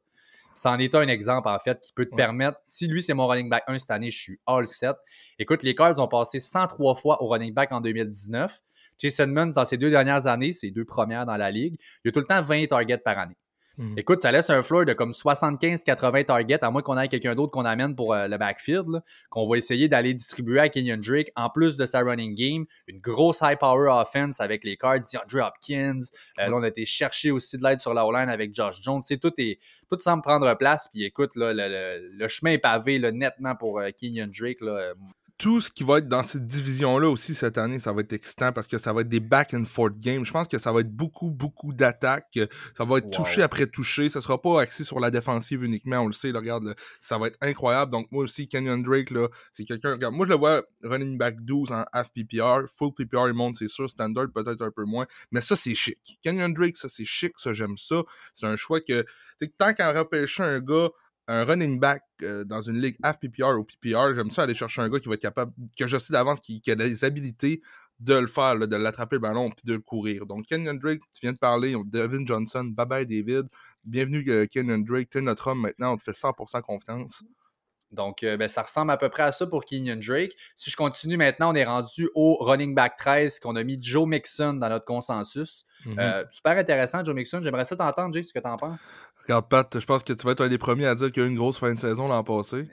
C'en est un exemple, en fait, qui peut te permettre. Si lui, c'est mon running back 1 cette année, je suis all set. Écoute, les Cards ont passé 103 fois au running back en 2019. Jason Munns, dans ses deux dernières années, ses deux premières dans la ligue, il a tout le temps 20 targets par année. Hmm. Écoute, ça laisse un floor de comme 75-80 targets, à moins qu'on ait quelqu'un d'autre qu'on amène pour euh, le backfield, qu'on va essayer d'aller distribuer à Kenyon Drake, en plus de sa running game, une grosse high power offense avec les cards, DeAndre Hopkins. Euh, là, on a été chercher aussi de l'aide sur la O-line avec Josh Jones. C'est tout, est, tout semble prendre place. Puis écoute, là, le, chemin est pavé nettement pour euh, Kenyon Drake. Là, tout ce qui va être dans cette division-là aussi cette année, ça va être excitant parce que ça va être des back and forth games. Je pense que ça va être beaucoup, beaucoup d'attaques. Ça va être touché après touché. Ça sera pas axé sur la défensive uniquement. On le sait, regarde, ça va être incroyable. Donc, moi aussi, Kenyon Drake, là, c'est quelqu'un. Regarde, moi, je le vois running back 12 en half PPR. Full PPR, il monte, c'est sûr. Standard, peut-être un peu moins. Mais ça, c'est chic. Kenyon Drake, ça, c'est chic. Ça, j'aime ça. C'est un choix que, tant qu'en repêcher un gars un running back euh, dans une ligue FPPR ou PPR, j'aime ça aller chercher un gars qui va être capable, que je sais d'avance, qui, a les habilités de le faire, de l'attraper le ballon puis de le courir. Donc, Kenyon Drake, tu viens de parler, Devin Johnson, bye bye David, bienvenue euh, Kenyon Drake, tu es notre homme maintenant, on te fait 100% confiance. Donc, euh, ben, ça ressemble à peu près à ça pour Kenyon Drake. Si je continue maintenant, on est rendu au running back 13 qu'on a mis Joe Mixon dans notre consensus. Mm-hmm. super intéressant, Joe Mixon. J'aimerais ça t'entendre, Jake, ce que tu en penses. Regarde, Pat, je pense que tu vas être un des premiers à dire qu'il y a eu une grosse fin de saison l'an passé.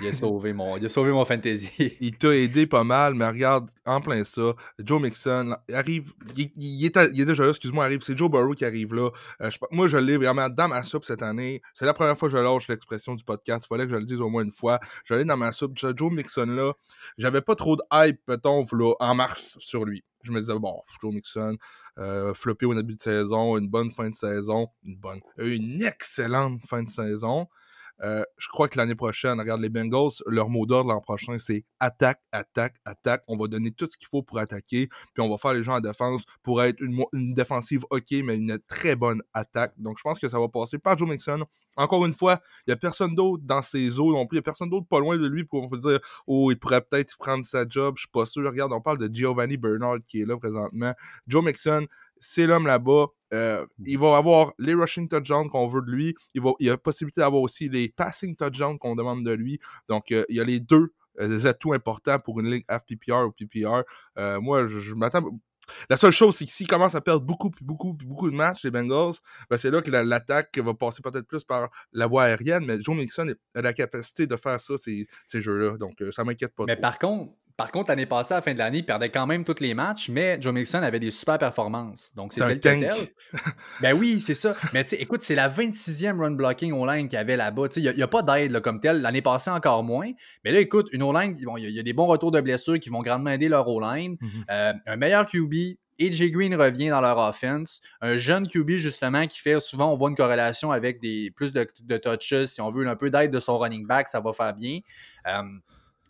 Il a sauvé mon, il a sauvé mon fantasy. il t'a aidé pas mal, mais regarde, en plein ça, Joe Mixon arrive, il, est, déjà là, excuse-moi, arrive, c'est Joe Burrow qui arrive là. Euh, moi, je l'ai vraiment dans ma soupe cette année. C'est la première fois que je lâche l'expression du podcast. Il fallait que je le dise au moins une fois. Je l'ai dans ma soupe. Joe Mixon là, j'avais pas trop de hype, peut-on, en mars sur lui. Je me disais, bon, Joe Mixon, euh, au début de saison, une bonne fin de saison, une bonne, une excellente fin de saison. Euh, je crois que l'année prochaine, regarde les Bengals, leur mot d'ordre l'an prochain, c'est attaque, attaque, attaque. On va donner tout ce qu'il faut pour attaquer, puis on va faire les gens en défense pour être une, défensive OK, mais une très bonne attaque. Donc je pense que ça va passer par Joe Mixon. Encore une fois, il n'y a personne d'autre dans ses eaux non plus. Il n'y a personne d'autre pas loin de lui pour dire Oh, il pourrait peut-être prendre sa job. Je suis pas sûr. Regarde, on parle de Giovanni Bernard qui est là présentement. Joe Mixon, c'est l'homme là-bas. Euh, il va avoir les rushing touchdowns qu'on veut de lui. Il, va, il a possibilité d'avoir aussi les passing touchdowns qu'on demande de lui. Donc, il y a les deux atouts importants pour une ligue FPPR ou PPR. moi, je m'attends la seule chose, c'est que s'ils commencent à perdre beaucoup, beaucoup, beaucoup de matchs, les Bengals, ben c'est là que l'attaque va passer peut-être plus par la voie aérienne, mais Joe Mixon a la capacité de faire ça, ces, ces jeux-là. Donc, euh, ça m'inquiète pas. Mais par contre, par contre, l'année passée, à la fin de l'année, il perdait quand même tous les matchs, mais Joe Mixon avait des super performances. Donc, c'était le tel. ben oui, c'est ça. Mais tu sais, écoute, c'est la 26e run blocking online qu'il y avait là-bas. Il n'y a, pas d'aide comme tel. L'année passée, encore moins. Mais là, écoute, une O-line, il y, a des bons retours de blessures qui vont grandement aider leur O-line. Mm-hmm. Euh, un meilleur QB, AJ Green revient dans leur offense. Un jeune QB, justement, qui fait souvent, on voit une corrélation avec des plus de, de touches. Si on veut un peu d'aide de son running back, ça va faire bien. Euh,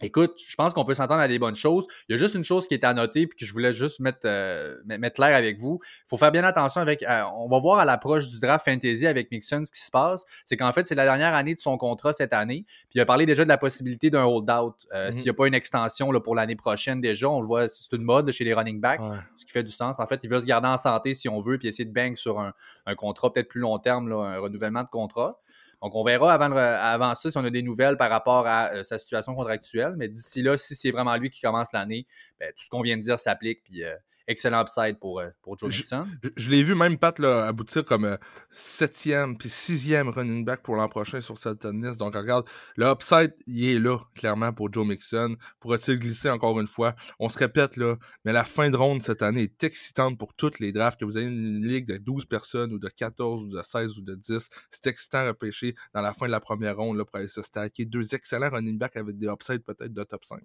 Écoute, je pense qu'on peut s'entendre à des bonnes choses. Il y a juste une chose qui est à noter puis que je voulais juste mettre, euh, mettre clair avec vous. Il faut faire bien attention avec. Euh, on va voir à l'approche du draft fantasy avec Mixon ce qui se passe. C'est qu'en fait, c'est la dernière année de son contrat cette année. Puis il a parlé déjà de la possibilité d'un hold-out. Euh, mm-hmm. S'il n'y a pas une extension là, pour l'année prochaine déjà, on le voit, c'est une mode chez les running backs, ce qui fait du sens. En fait, il veut se garder en santé si on veut, puis essayer de bang sur un, un contrat peut-être plus long terme, là, un renouvellement de contrat. Donc, on verra avant, avant ça si on a des nouvelles par rapport à euh, sa situation contractuelle. Mais d'ici là, si c'est vraiment lui qui commence l'année, ben, tout ce qu'on vient de dire s'applique. Puis euh, excellent upside pour, euh, pour Joe Mixon. Je, l'ai vu même Pat là, aboutir comme euh, septième puis sixième running back pour l'an prochain sur Sultan Donc regarde, le upside, il est là, clairement, pour Joe Mixon. Pourrait-il glisser encore une fois? On se répète là, mais la fin de ronde cette année est excitante pour toutes les drafts. Que vous ayez une ligue de 12 personnes ou de 14 ou de 16 ou de 10, c'est excitant à repêcher dans la fin de la première ronde là, pour aller se stacker. Deux excellents running backs avec des upsides peut-être de top 5.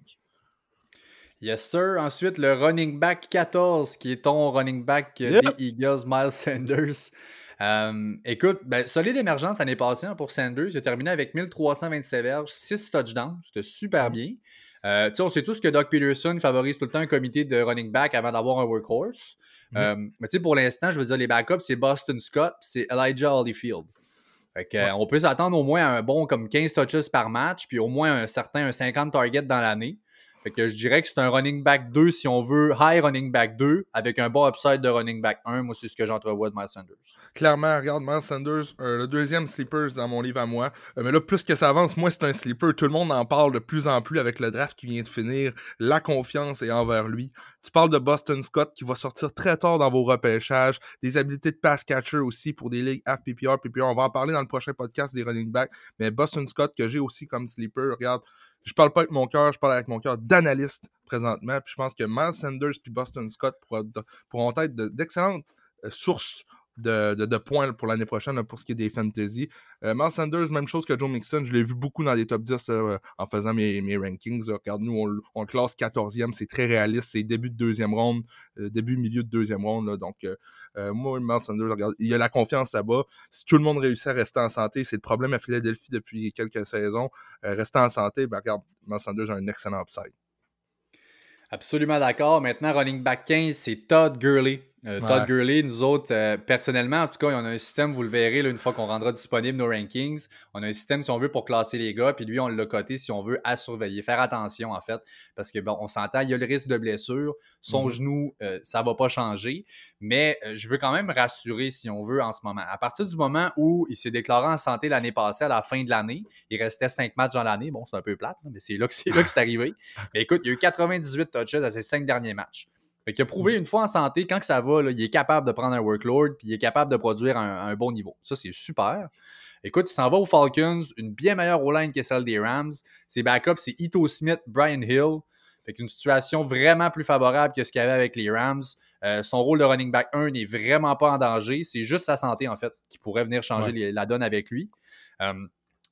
Yes, sir. Ensuite, le running back 14, qui est ton running back des Eagles, Miles Sanders. Euh, écoute, ben, solide émergence l'année passée hein, pour Sanders. Il a terminé avec 1327 verges, 6 touchdowns. C'était super mm. bien. Euh, on sait tous que Doug Peterson favorise tout le temps un comité de running back avant d'avoir un workhorse. Mm. Euh, mais pour l'instant, je veux dire, les backups, c'est Boston Scott, c'est Elijah Holyfield. On peut s'attendre au moins à un bon comme 15 touches par match, puis au moins un certain un 50 targets dans l'année. Fait que je dirais que c'est un running back 2 si on veut high running back 2 avec un bon upside de running back 1. Moi, c'est ce que j'entrevois de Miles Sanders. Clairement, regarde, Miles Sanders, euh, le deuxième sleeper dans mon livre à moi. Euh, mais là, plus que ça avance, moi, c'est un sleeper. Tout le monde en parle de plus en plus avec le draft qui vient de finir. La confiance est envers lui. Tu parles de Boston Scott qui va sortir très tard dans vos repêchages. Des habiletés de pass catcher aussi pour des ligues FPPR, PPR. On va en parler dans le prochain podcast des running backs. Mais Boston Scott que j'ai aussi comme sleeper, regarde je parle pas avec mon cœur, je parle avec mon cœur d'analyste présentement. Puis je pense que Miles Sanders puis Boston Scott pourront, être d'excellentes euh, sources de, points pour l'année prochaine pour ce qui est des fantasy. Euh, Sanders, même chose que Joe Mixon, je l'ai vu beaucoup dans les top 10 euh, en faisant mes, rankings. Regarde, nous, on, on, classe 14e, c'est très réaliste, c'est début de deuxième ronde, début, milieu de deuxième ronde. donc, moi, Miles Sanders, regarde, il y a la confiance là-bas. Si tout le monde réussit à rester en santé, c'est le problème à Philadelphie depuis quelques saisons. rester en santé, ben, regarde, Miles Sanders a un excellent upside. Absolument d'accord. Maintenant, running back 15, c'est Todd Gurley. Euh, Todd Gurley, nous autres, euh, personnellement, en tout cas, on a un système, vous le verrez une fois qu'on rendra disponible nos rankings. On a un système, si on veut, pour classer les gars, puis lui, on l'a coté si on veut à surveiller. Faire attention, en fait, parce que bon, on s'entend, il y a le risque de blessure. Son mm-hmm. genou, euh, ça ne va pas changer. Mais je veux quand même rassurer, si on veut, en ce moment. À partir du moment où il s'est déclaré en santé l'année passée, à la fin de l'année, il restait cinq matchs dans l'année. Bon, c'est un peu plate, mais c'est là que c'est arrivé. Mais écoute, il y a eu 98 touches à ses cinq derniers matchs. Fait qu'il a prouvé une fois en santé, quand que ça va, il est capable de prendre un workload puis il est capable de produire un, un bon niveau. Ça, c'est super. Écoute, il s'en va aux Falcons, une bien meilleure O-line que celle des Rams. Ses backups, c'est Ito Smith, Brian Hill. Fait qu'une situation vraiment plus favorable que ce qu'il y avait avec les Rams. Euh, son rôle de running back 1 n'est vraiment pas en danger. C'est juste sa santé, en fait, qui pourrait venir changer la donne avec lui. Euh,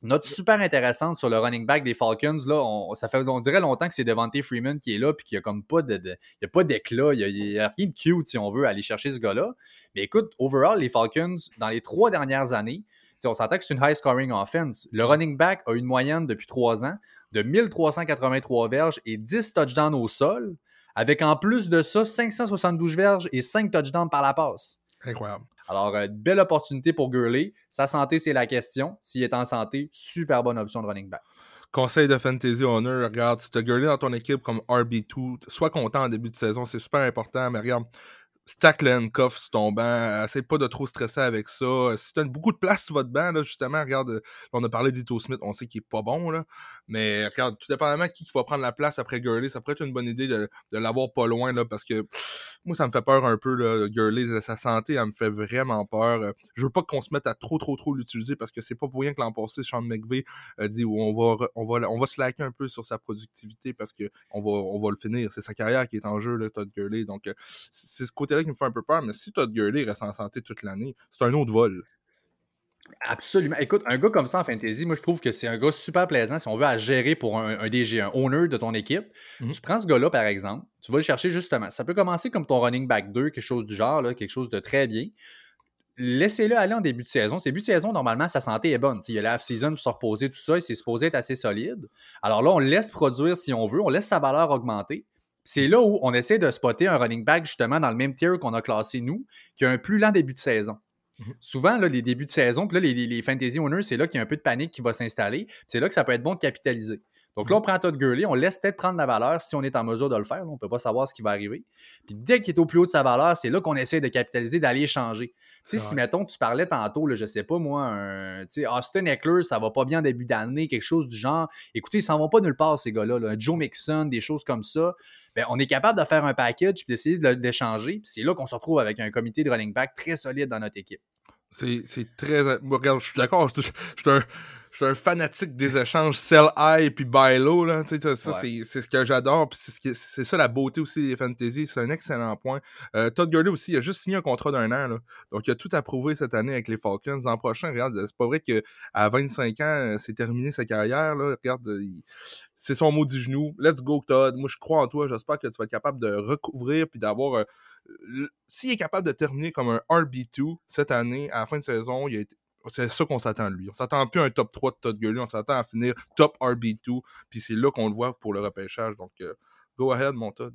Note super intéressante sur le running back des Falcons, là, on, ça fait, dirait longtemps que c'est Devante Freeman qui est là, puis qu'il n'y a comme pas de, pas d'éclat, il n'y a, rien de cute si on veut aller chercher ce gars-là. Mais écoute, overall, les Falcons, dans les trois dernières années, on s'entend que c'est une high scoring offense. Le running back a une moyenne depuis trois ans de 1383 verges et 10 touchdowns au sol, avec en plus de ça 572 verges et 5 touchdowns par la passe. Incroyable. Alors, euh, belle opportunité pour Gurley. Sa santé, c'est la question. S'il est en santé, super bonne option de running back. Conseil de Fantasy Owner, regarde, si tu as Gurley dans ton équipe comme RB2, sois content en début de saison, c'est super important, mais regarde, stack le handcuff sur ton banc. Essaye pas de trop stresser avec ça. Si tu as beaucoup de place sur votre banc, là, justement, regarde, on a parlé d'Ito Smith, on sait qu'il est pas bon, là. Mais regarde, tout dépendamment qui va prendre la place après Gurley, ça pourrait être une bonne idée de, de l'avoir pas loin, là, parce que moi, ça me fait peur un peu, là, Gurley. Sa santé, elle me fait vraiment peur. Je veux pas qu'on se mette à trop, trop, trop l'utiliser parce que c'est pas pour rien que l'an passé, Sean McVay a dit on va, on va, on va se un peu sur sa productivité parce que on va, on va le finir. C'est sa carrière qui est en jeu, là, Todd Gurley. Donc, c'est ce côté-là qui me fait un peu peur. Mais si Todd Gurley reste en santé toute l'année, c'est un autre vol. Absolument. Écoute, un gars comme ça en fantasy, moi je trouve que c'est un gars super plaisant si on veut à gérer pour un, DG, un owner de ton équipe. Mhm. Tu prends ce gars-là, par exemple, tu vas le chercher justement. Ça peut commencer comme ton running back 2, quelque chose du genre, là, quelque chose de très bien. Laissez-le aller en début de saison. Début de saison, normalement, sa santé est bonne. il y a la season pour se reposer, tout ça, il s'est supposé être assez solide. Alors là, on laisse produire si on veut, on laisse sa valeur augmenter. C'est là où on essaie de spotter un running back justement dans le même tier qu'on a classé nous, qui a un plus lent début de saison. Mhm. Souvent, là, les débuts de saison, puis là, les, les, fantasy owners, c'est là qu'il y a un peu de panique qui va s'installer. C'est là que ça peut être bon de capitaliser. Donc là, on prend Todd Gurley, on laisse peut-être prendre la valeur si on est en mesure de le faire. on ne peut pas savoir ce qui va arriver. Puis dès qu'il est au plus haut de sa valeur, c'est là qu'on essaie de capitaliser, d'aller changer. Tu sais, si, mettons, tu parlais tantôt, là, je sais pas, moi, un, Austin Eckler, ça va pas bien en début d'année, quelque chose du genre. Écoutez, ils s'en vont pas nulle part, ces gars-là. Joe Mixon, des choses comme ça. Ben, on est capable de faire un package et d'essayer de l'échanger. Puis c'est là qu'on se retrouve avec un comité de running back très solide dans notre équipe. C'est très. Regarde, je suis d'accord. Je suis un je suis un fanatique des échanges sell high puis buy low. Là. Ça, c'est ce que j'adore. C'est ça la beauté aussi des fantasy. C'est un excellent point. Euh, Todd Gurley aussi, il a juste signé un contrat d'un an. Là. Donc, il a tout approuvé cette année avec les Falcons. L'an prochain, regarde, c'est pas vrai qu'à 25 ans, euh, c'est terminé sa carrière. Là. Regarde, c'est son mot du genou. Let's go, Todd. Moi, je crois en toi. J'espère que tu vas être capable de recouvrir puis d'avoir. Euh, s'il est capable de terminer comme un RB2 cette année, à la fin de saison, il a été c'est ça qu'on s'attend de lui. On s'attend plus à un top 3 de Todd Gurley, on s'attend à finir top RB2, puis c'est là qu'on le voit pour le repêchage. Donc, euh, go ahead, mon Todd.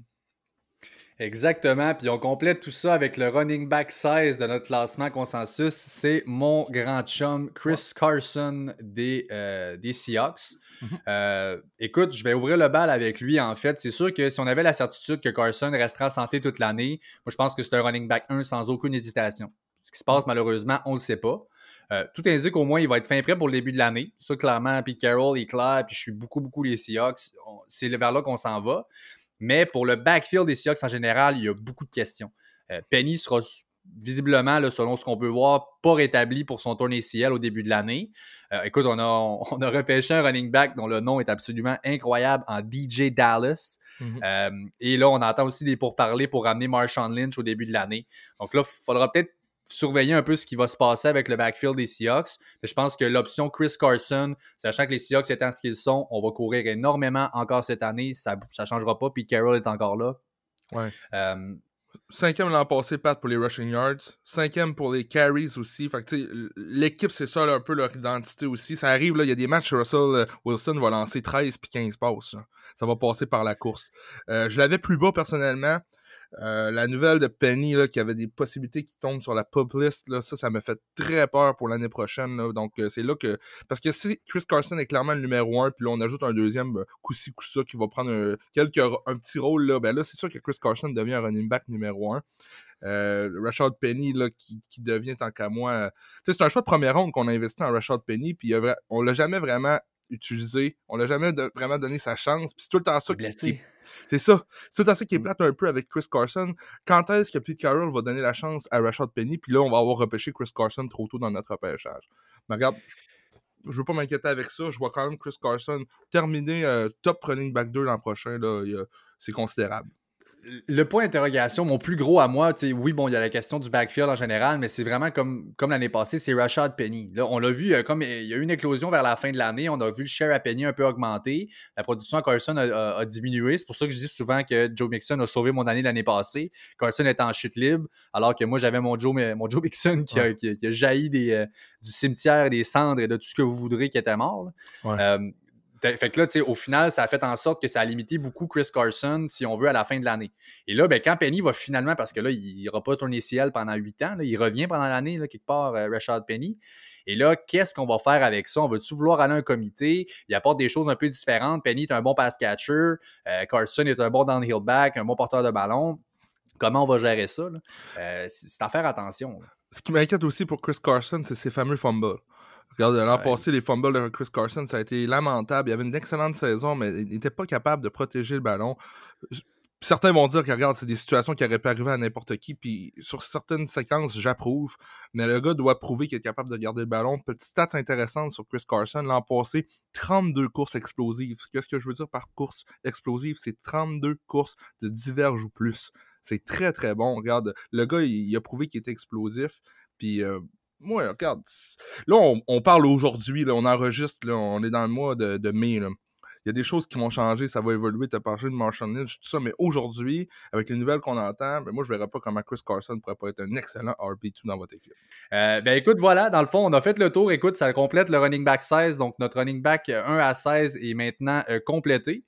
Exactement. Puis on complète tout ça avec le running back 16 de notre classement consensus. C'est mon grand chum Chris Carson des, euh, des Seahawks. Mhm. Euh, écoute, je vais ouvrir le bal avec lui. En fait, c'est sûr que si on avait la certitude que Carson restera en santé toute l'année, moi je pense que c'est un running back 1 sans aucune hésitation. Ce qui se passe malheureusement, on ne le sait pas. Euh, tout indique au moins qu'il va être fin prêt pour le début de l'année. Ça, clairement, puis Carroll est clair, puis je suis beaucoup, beaucoup les Seahawks. C'est vers là qu'on s'en va. Mais pour le backfield des Seahawks en général, il y a beaucoup de questions. Euh, Penny sera visiblement, selon ce qu'on peut voir, pas rétabli pour son tournée CL au début de l'année. Euh, écoute, on a, on a repêché un running back dont le nom est absolument incroyable en DJ Dallas. Mhm. et là, on entend aussi des pourparlers pour ramener Marshawn Lynch au début de l'année. Donc là, il faudra peut-être surveiller un peu ce qui va se passer avec le backfield des Seahawks. je pense que l'option Chris Carson, sachant que les Seahawks étant ce qu'ils sont, on va courir énormément encore cette année. Ça ne changera pas. Puis Carroll est encore là. Ouais. Euh, Cinquième l'an passé, Pat, pour les rushing yards. Cinquième pour les carries aussi. Fait l'équipe, c'est ça un peu leur identité aussi. Ça arrive, là, il y a des matchs, Russell euh, Wilson va lancer 13 puis 15 passes. Ça va passer par la course. Euh, je l'avais plus bas personnellement. Euh, la nouvelle de Penny, là, qui avait des possibilités qui tombent sur la pub list, là, ça, ça me fait très peur pour l'année prochaine. Donc, euh, c'est là que. Parce que si Chris Carson est clairement le numéro un, puis là, on ajoute un deuxième ben, coup-ci, coup-ça, qui va prendre un, quelques, un petit rôle, là, ben là, c'est sûr que Chris Carson devient un running back numéro un. Euh, Rashad Penny là, qui, qui devient tant qu'à moi. c'est un choix de première ronde qu'on a investi en Rashad Penny, puis on l'a jamais vraiment utilisé. On l'a jamais vraiment donné sa chance. Puis c'est tout le temps ça qui, c'est ça. C'est tout à ça qui est mmh. plate un peu avec Chris Carson. Quand est-ce que Pete Carroll va donner la chance à Rashad Penny, puis là, on va avoir repêché Chris Carson trop tôt dans notre repêchage? Mais regarde, je veux pas m'inquiéter avec ça. Je vois quand même Chris Carson terminer euh, top running back 2 l'an prochain. C'est considérable le point d'interrogation, mon plus gros à moi, oui, bon, il y a la question du backfield en général, mais c'est vraiment comme, comme l'année passée, c'est Rashad Penny. Là, on l'a vu, euh, comme il y a eu une éclosion vers la fin de l'année, on a vu le share à Penny un peu augmenter, la production à Carson a, diminué. C'est pour ça que je dis souvent que Joe Mixon a sauvé mon année l'année passée. Carson est en chute libre, alors que moi, j'avais mon Joe, mon Joe Mixon qui, a, jailli des, euh, du cimetière, des cendres et de tout ce que vous voudrez qui était mort. Euh, fait que là, au final, ça a fait en sorte que ça a limité beaucoup Chris Carson, si on veut, à la fin de l'année. Et là, ben, quand Penny va finalement, parce que là, il n'aura pas tourné ciel pendant huit ans, il revient pendant l'année, quelque part, euh, Rashad Penny. Et là, qu'est-ce qu'on va faire avec ça? On va-tu vouloir aller à un comité? Il apporte des choses un peu différentes. Penny est un bon pass catcher. Euh, Carson est un bon downhill back, un bon porteur de ballon. comment on va gérer ça. Euh, c'est à faire attention. Ce qui m'inquiète aussi pour Chris Carson, c'est ses fameux fumbles. Regarde, l'an passé, les fumbles de Chris Carson, ça a été lamentable. Il avait une excellente saison, mais il n'était pas capable de protéger le ballon. Certains vont dire que, regarde, c'est des situations qui auraient pu arriver à n'importe qui, puis sur certaines séquences, j'approuve, mais le gars doit prouver qu'il est capable de garder le ballon. Petite stat intéressante sur Chris Carson, l'an passé, 32 courses explosives. Qu'est-ce que je veux dire par course explosive? C'est 32 courses de diverges ou plus. C'est très, très bon. Regarde, le gars, il, a prouvé qu'il était explosif, puis... Euh, moi, regarde, là, on, parle aujourd'hui, on enregistre, là, on est dans le mois de, mai. Là il y a des choses qui vont changer, ça va évoluer. Tu as parlé de Marshall Lynch, tout ça, mais aujourd'hui, avec les nouvelles qu'on entend, ben moi, je ne verrais pas comment Chris Carson pourrait pas être un excellent RB2 dans votre équipe. Euh, ben écoute, voilà, dans le fond, on a fait le tour. Écoute, ça complète le running back 16. Donc, notre running back 1 à 16 est maintenant euh, complété.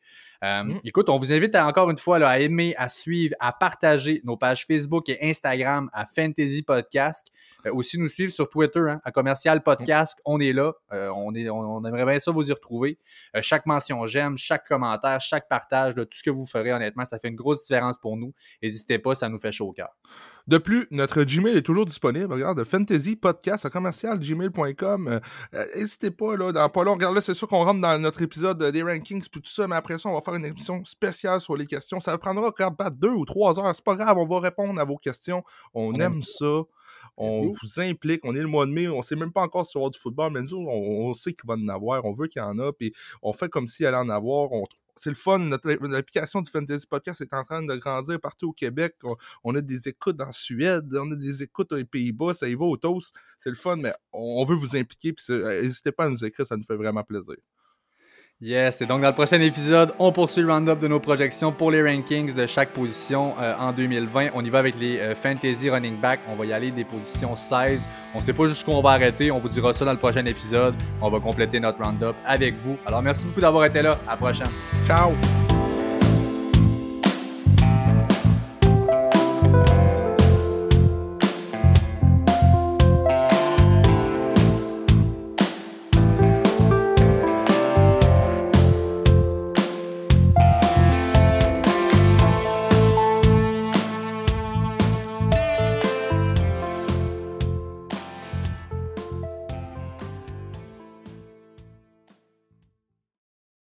Euh, mm. Écoute, on vous invite encore une fois à aimer, à suivre, à partager nos pages Facebook et Instagram à Fantasy Podcast. Euh, aussi nous suivre sur Twitter hein, à Commercial Podcast. On est là. Euh, on, est, on, aimerait bien ça vous y retrouver. chaque mention j'aime, chaque commentaire, chaque partage, tout ce que vous ferez, honnêtement, ça fait une grosse différence pour nous. N'hésitez pas, ça nous fait chaud au cœur. De plus, notre Gmail est toujours disponible. Regarde, fantasy podcast à commercial gmail.com. N'hésitez pas, là, dans pas long. Regarde, là, c'est sûr qu'on rentre dans notre épisode des rankings puis tout ça, mais après ça, on va faire une émission spéciale sur les questions. Ça prendra, regarde, pas deux ou trois heures. C'est pas grave, on va répondre à vos questions. On, aime ça. On vous implique, on est le mois de mai, on sait même pas encore si y aura du football, mais nous, on, sait qu'il va en avoir, on veut qu'il y en a, puis on fait comme s'il allait en avoir, c'est le fun. L'application du Fantasy Podcast est en train de grandir partout au Québec. On, a des écoutes en Suède, on a des écoutes aux Pays-Bas, ça y va au. C'est le fun, mais on, veut vous impliquer. n'hésitez pas à nous écrire, ça nous fait vraiment plaisir. Yes, et donc dans le prochain épisode, on poursuit le round-up de nos projections pour les rankings de chaque position euh, en 2020. On y va avec les euh, fantasy running back. On va y aller des positions 16. On sait pas jusqu'où on va arrêter. On vous dira ça dans le prochain épisode. On va compléter notre round-up avec vous. Alors merci beaucoup d'avoir été là. À la prochaine. Ciao!